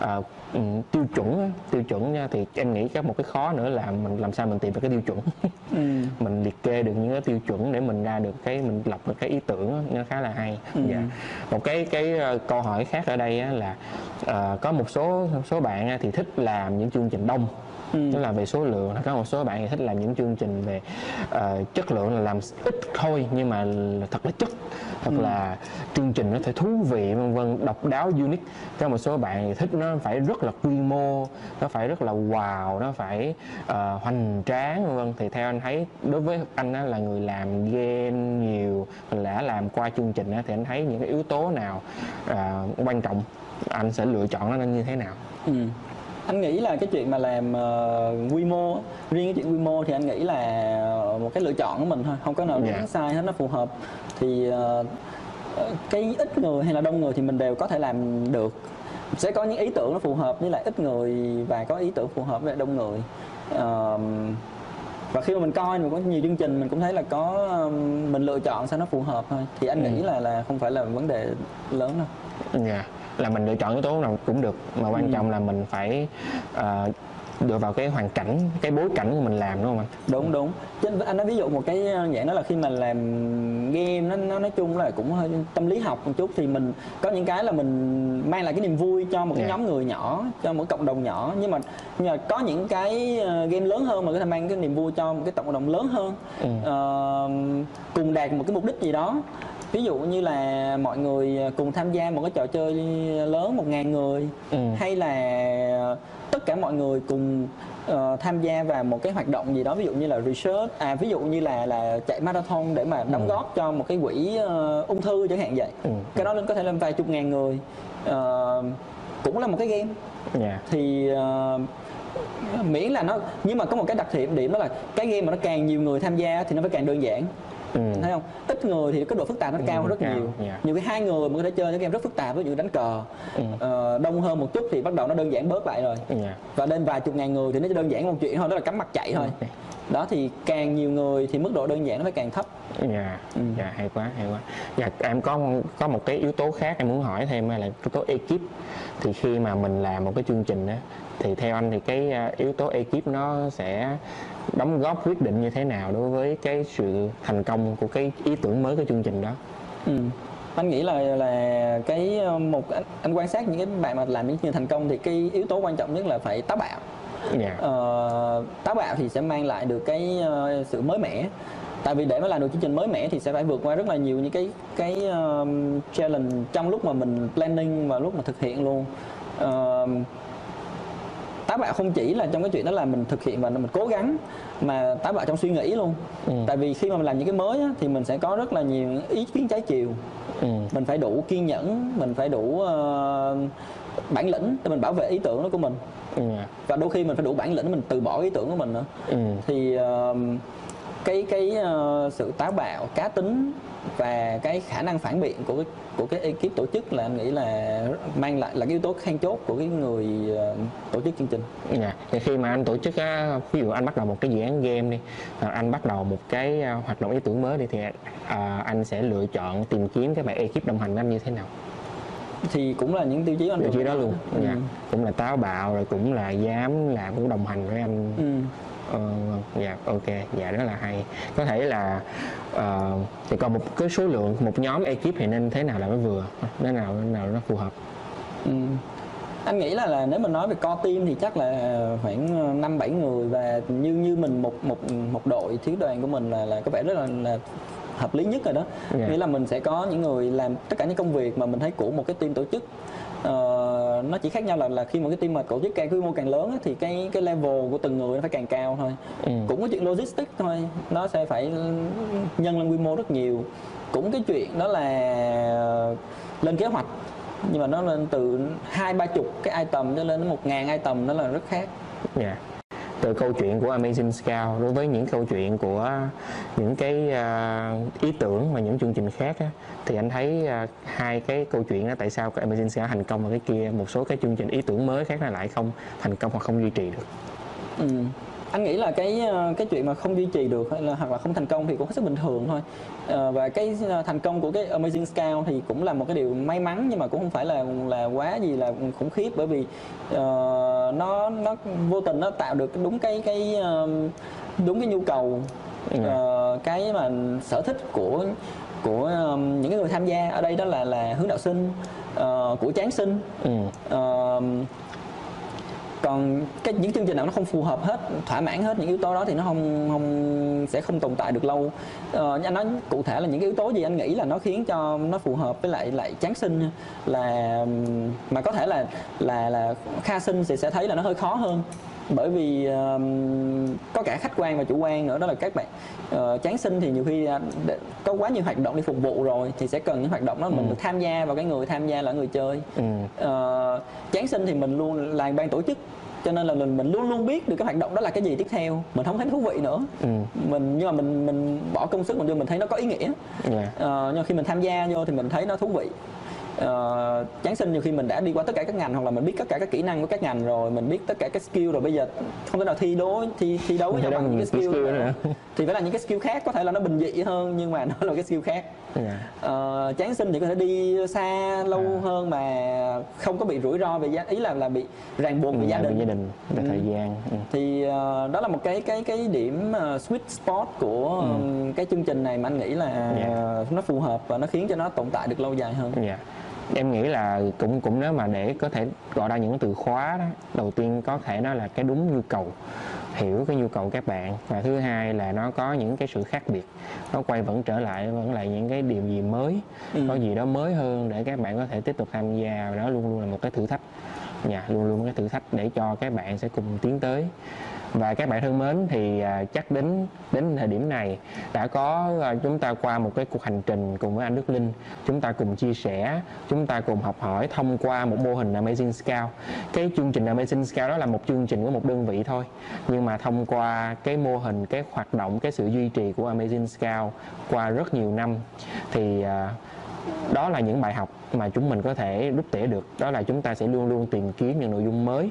ờ, ừ, tiêu chuẩn tiêu chuẩn nha. thì em nghĩ có một cái khó nữa là mình làm sao mình tìm được cái tiêu chuẩn ừ. mình liệt kê được những cái tiêu chuẩn để mình ra được cái mình lọc được cái ý tưởng nó khá là hay ừ. dạ một cái cái uh, câu hỏi khác ở đây là uh, có một số một số bạn thì thích làm những chương trình đông ừ. tức là về số lượng có một số bạn thì thích làm những chương trình về uh, chất lượng là làm ít thôi nhưng mà thật là chất. Thật ừ. là chương trình nó phải thú vị vân vân độc đáo unique. Có một số bạn thì thích nó phải rất là quy mô nó phải rất là wow nó phải uh, hoành tráng vân vân. Thì theo anh thấy đối với anh á, là người làm game nhiều đã làm qua chương trình á, thì anh thấy những cái yếu tố nào uh, quan trọng? Anh sẽ lựa chọn nó như thế nào? Ừ anh nghĩ là cái chuyện mà làm uh, quy mô riêng cái chuyện quy mô thì anh nghĩ là một cái lựa chọn của mình thôi không có nào đúng yeah. Dạ. sai hết nó phù hợp thì uh, cái ít người hay là đông người thì mình đều có thể làm được sẽ có những ý tưởng nó phù hợp với lại ít người và có ý tưởng phù hợp với lại đông người uh, và khi mà mình coi mình có nhiều chương trình mình cũng thấy là có um, mình lựa chọn sao nó phù hợp thôi thì anh ừ. nghĩ là là không phải là vấn đề lớn đâu. Yeah dạ là mình lựa chọn yếu tố nào cũng được mà quan ừ. trọng là mình phải uh, dựa vào cái hoàn cảnh cái bối cảnh của mình làm đúng không anh đúng đúng chứ anh nói ví dụ một cái ờ, dạng đó là khi mà làm game nó, nó nói chung là cũng hơi tâm lý học một chút thì mình có những cái là mình mang lại cái niềm vui cho một cái yeah. Dạ. nhóm người nhỏ cho một cộng đồng nhỏ nhưng mà nhưng mà có những cái ờ, game lớn hơn mà có thể mang cái niềm vui cho một cái cộng đồng lớn hơn ừ. uh, cùng đạt một cái mục đích gì đó ví dụ như là mọi người cùng tham gia một cái trò chơi lớn một ngàn người ừ. hay là tất cả mọi người cùng uh, tham gia vào một cái hoạt động gì đó ví dụ như là research à ví dụ như là là chạy marathon để mà đóng ừ. góp cho một cái quỹ uh, ung thư chẳng hạn vậy ừ. cái đó lên có thể lên vài chục ngàn người uh, cũng là một cái game yeah. Dạ. thì uh, miễn là nó nhưng mà có một cái đặc điểm điểm đó là cái game mà nó càng nhiều người tham gia thì nó phải càng đơn giản ừ. thấy không ít người thì cái độ phức tạp nó cao hơn rất cao. nhiều yeah. Dạ. nhiều cái hai người mà có thể chơi những game rất phức tạp ví dụ đánh cờ ừ. uh, đông hơn một chút thì bắt đầu nó đơn giản bớt lại rồi yeah. Dạ. và lên vài chục ngàn người thì nó đơn giản một chuyện thôi đó là cắm mặt chạy thôi okay. đó thì càng nhiều người thì mức độ đơn giản nó phải càng thấp dạ ừ. dạ hay quá hay quá dạ em có có một cái yếu tố khác em muốn hỏi thêm là yếu tố ekip thì khi mà mình làm một cái chương trình á thì theo anh thì cái à, yếu tố ekip nó sẽ đóng góp quyết định như thế nào đối với cái sự thành công của cái ý tưởng mới của chương trình đó ừ. anh nghĩ là là cái một anh, anh quan sát những cái bạn mà làm những chương trình thành công thì cái yếu tố quan trọng nhất là phải táo bạo yeah. Dạ. ờ, táo bạo thì sẽ mang lại được cái uh, sự mới mẻ tại vì để mà làm được chương trình mới mẻ thì sẽ phải vượt qua rất là nhiều những cái cái um, challenge trong lúc mà mình planning và lúc mà thực hiện luôn uh, táo bạo không chỉ là trong cái chuyện đó là mình thực hiện và mình cố gắng mà táo bạo trong suy nghĩ luôn ừ. tại vì khi mà mình làm những cái mới á, thì mình sẽ có rất là nhiều ý kiến trái chiều ừ. mình phải đủ kiên nhẫn mình phải đủ uh, bản lĩnh để mình bảo vệ ý tưởng đó của mình ừ. và đôi khi mình phải đủ bản lĩnh mình từ bỏ ý tưởng của mình nữa ừ. thì uh, cái cái uh, sự táo bạo cá tính và cái khả năng phản biện của cái của cái ekip tổ chức là anh nghĩ là mang lại là cái yếu tố khen chốt của cái người uh, tổ chức chương trình. Dạ. Thì khi mà anh tổ chức á, ví dụ anh bắt đầu một cái dự án game đi, anh bắt đầu một cái uh, hoạt động ý tưởng mới đi thì uh, anh sẽ lựa chọn tìm kiếm các bạn ekip đồng hành với anh như thế nào? thì cũng là những tiêu chí anh tiêu chí đó luôn ừ. dạ. cũng là táo bạo rồi cũng là dám làm cũng đồng hành với anh ừ ờ, dạ ok dạ rất là hay có thể là uh, thì còn một cái số lượng một nhóm ekip thì nên thế nào là nó vừa thế nào nào nó phù hợp ừ. anh nghĩ là là nếu mình nói về co team thì chắc là khoảng năm bảy người và như như mình một một một đội thiếu đoàn của mình là là có vẻ rất là, là hợp lý nhất rồi đó yeah. Dạ. nghĩa là mình sẽ có những người làm tất cả những công việc mà mình thấy của một cái team tổ chức uh, nó chỉ khác nhau là là khi một cái team mà tổ chức càng quy mô càng lớn thì cái cái level của từng người nó phải càng cao thôi ừ. cũng có chuyện logistics thôi nó sẽ phải nhân lên quy mô rất nhiều cũng cái chuyện đó là lên kế hoạch nhưng mà nó lên từ hai ba chục cái item cho lên một ngàn item nó là rất khác yeah. Từ câu chuyện của Amazing Scout đối với những câu chuyện của những cái à, ý tưởng và những chương trình khác á, thì anh thấy à, hai cái câu chuyện đó tại sao cái Amazing Scout thành công và cái kia một số cái chương trình ý tưởng mới khác là lại không thành công hoặc không duy trì được ừ anh nghĩ là cái ờ, cái chuyện mà không duy trì được hay là hoặc là không thành công thì cũng hết sức bình thường thôi Ờ, và cái ờ, thành công của cái Amazing Scout thì cũng là một cái điều may mắn nhưng mà cũng không phải là là quá gì là khủng khiếp bởi vì ờ, nó nó vô tình nó tạo được đúng cái cái đúng cái nhu cầu Ừ. ờ, cái mà sở thích của của ờ, những cái người tham gia ở đây đó là là hướng đạo sinh ờ, của chán sinh ừ. Ờ, còn cái những chương trình nào nó không phù hợp hết thỏa mãn hết những yếu tố đó thì nó không không sẽ không tồn tại được lâu. Ờ, anh nói cụ thể là những cái yếu tố gì anh nghĩ là nó khiến cho nó phù hợp với lại lại chán sinh là mà có thể là là là kha sinh thì sẽ thấy là nó hơi khó hơn bởi vì ừm, có cả khách quan và chủ quan nữa đó là các bạn uh, chán sinh thì nhiều khi để- có quá nhiều hoạt động để phục vụ rồi thì sẽ cần những hoạt động đó mình Ừ. được tham gia vào cái người tham gia là người chơi Ừ. Ờ, Giáng sinh thì mình luôn là ban tổ chức cho nên là mình mình luôn luôn biết được cái hoạt động đó là cái gì tiếp theo mình không thấy thú vị nữa Ừ. mình nhưng mà mình mình bỏ công sức mình vô mình thấy nó có ý nghĩa Dạ. Ờ, nhưng mà khi mình tham gia vô thì mình thấy nó thú vị Ờ, Giáng sinh nhiều khi mình đã đi qua tất cả các ngành hoặc là mình biết tất cả các kỹ năng của các ngành rồi mình biết tất cả các skill rồi bây giờ không thể nào thi đối thi thi đấu với nhau đấu bằng những cái skill, skill thì phải là những cái skill khác có thể là nó bình dị hơn nhưng mà nó là cái skill khác Dạ. Ờ, Giáng sinh thì có thể đi xa lâu À. hơn mà không có bị rủi ro về gia ý là là bị ràng buộc về Ừ, gia về đình gia đình về Ừ. thời gian ừ. thì ờ, đó là một cái cái cái điểm ờ, sweet spot của Ừ. cái chương trình này mà anh nghĩ là Dạ. ờ, nó phù hợp và nó khiến cho nó tồn tại được lâu dài hơn Dạ. Em nghĩ là cũng cũng nếu mà để có thể gọi ra những từ khóa đó, đầu tiên có thể nó là cái đúng nhu cầu hiểu cái nhu cầu các bạn. Và thứ hai là nó có những cái sự khác biệt nó quay vẫn trở lại vẫn là những cái điều gì mới Ừ. có gì đó mới hơn để các bạn có thể tiếp tục tham gia. Và đó luôn luôn là một cái thử thách. Dạ luôn luôn cái thử thách để cho các bạn sẽ cùng tiến tới và các bạn thân mến thì à, chắc đến đến thời điểm này đã có à, chúng ta qua một cái cuộc hành trình cùng với anh Đức Linh. Chúng ta cùng chia sẻ chúng ta cùng học hỏi thông qua một mô hình Amazing Scout. Cái chương trình Amazing Scout đó là một chương trình của một đơn vị thôi. Nhưng mà thông qua cái mô hình cái hoạt động cái sự duy trì của Amazing Scout qua rất nhiều năm thì uh, đó là những bài học mà chúng mình có thể rút tỉa được. Đó là chúng ta sẽ luôn luôn tìm kiếm những nội dung mới.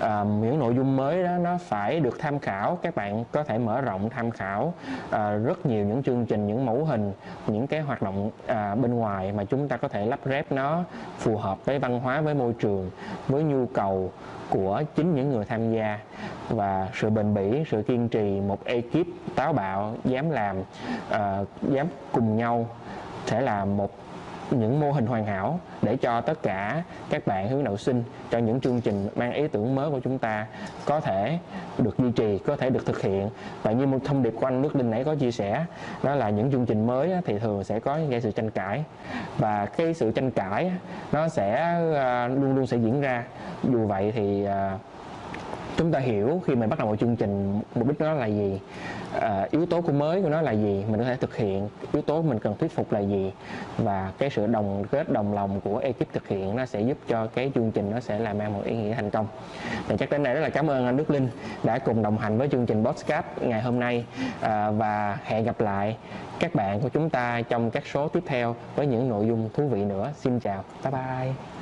À, những nội dung mới đó nó phải được tham khảo. Các bạn có thể mở rộng tham khảo à, rất nhiều những chương trình những mẫu hình những cái hoạt động à, bên ngoài mà chúng ta có thể lắp ráp nó phù hợp với văn hóa với môi trường với nhu cầu của chính những người tham gia. Và sự bền bỉ sự kiên trì một ekip táo bạo dám làm à, dám cùng nhau sẽ là một những mô hình hoàn hảo để cho tất cả các bạn hướng đạo sinh cho những chương trình mang ý tưởng mới của chúng ta có thể được duy trì, có thể được thực hiện. Và như một thông điệp của anh Đức Linh nãy có chia sẻ, đó là những chương trình mới thì thường sẽ có gây sự tranh cãi. Và cái sự tranh cãi nó sẽ ờ, luôn luôn sẽ diễn ra. Dù vậy thì ờ, chúng ta hiểu khi mình bắt đầu một chương trình, mục đích nó là gì à, yếu tố của mới của nó là gì? Mình có thể thực hiện. Yếu tố mình cần thuyết phục là gì? Và cái sự đồng kết đồng lòng của ekip thực hiện nó sẽ giúp cho cái chương trình nó sẽ làm mang một ý nghĩa thành công. Thì chắc đến đây rất là cảm ơn anh Đức Linh đã cùng đồng hành với chương trình podcast ngày hôm nay. À, và hẹn gặp lại các bạn của chúng ta trong các số tiếp theo với những nội dung thú vị nữa. Xin chào. Bye bye.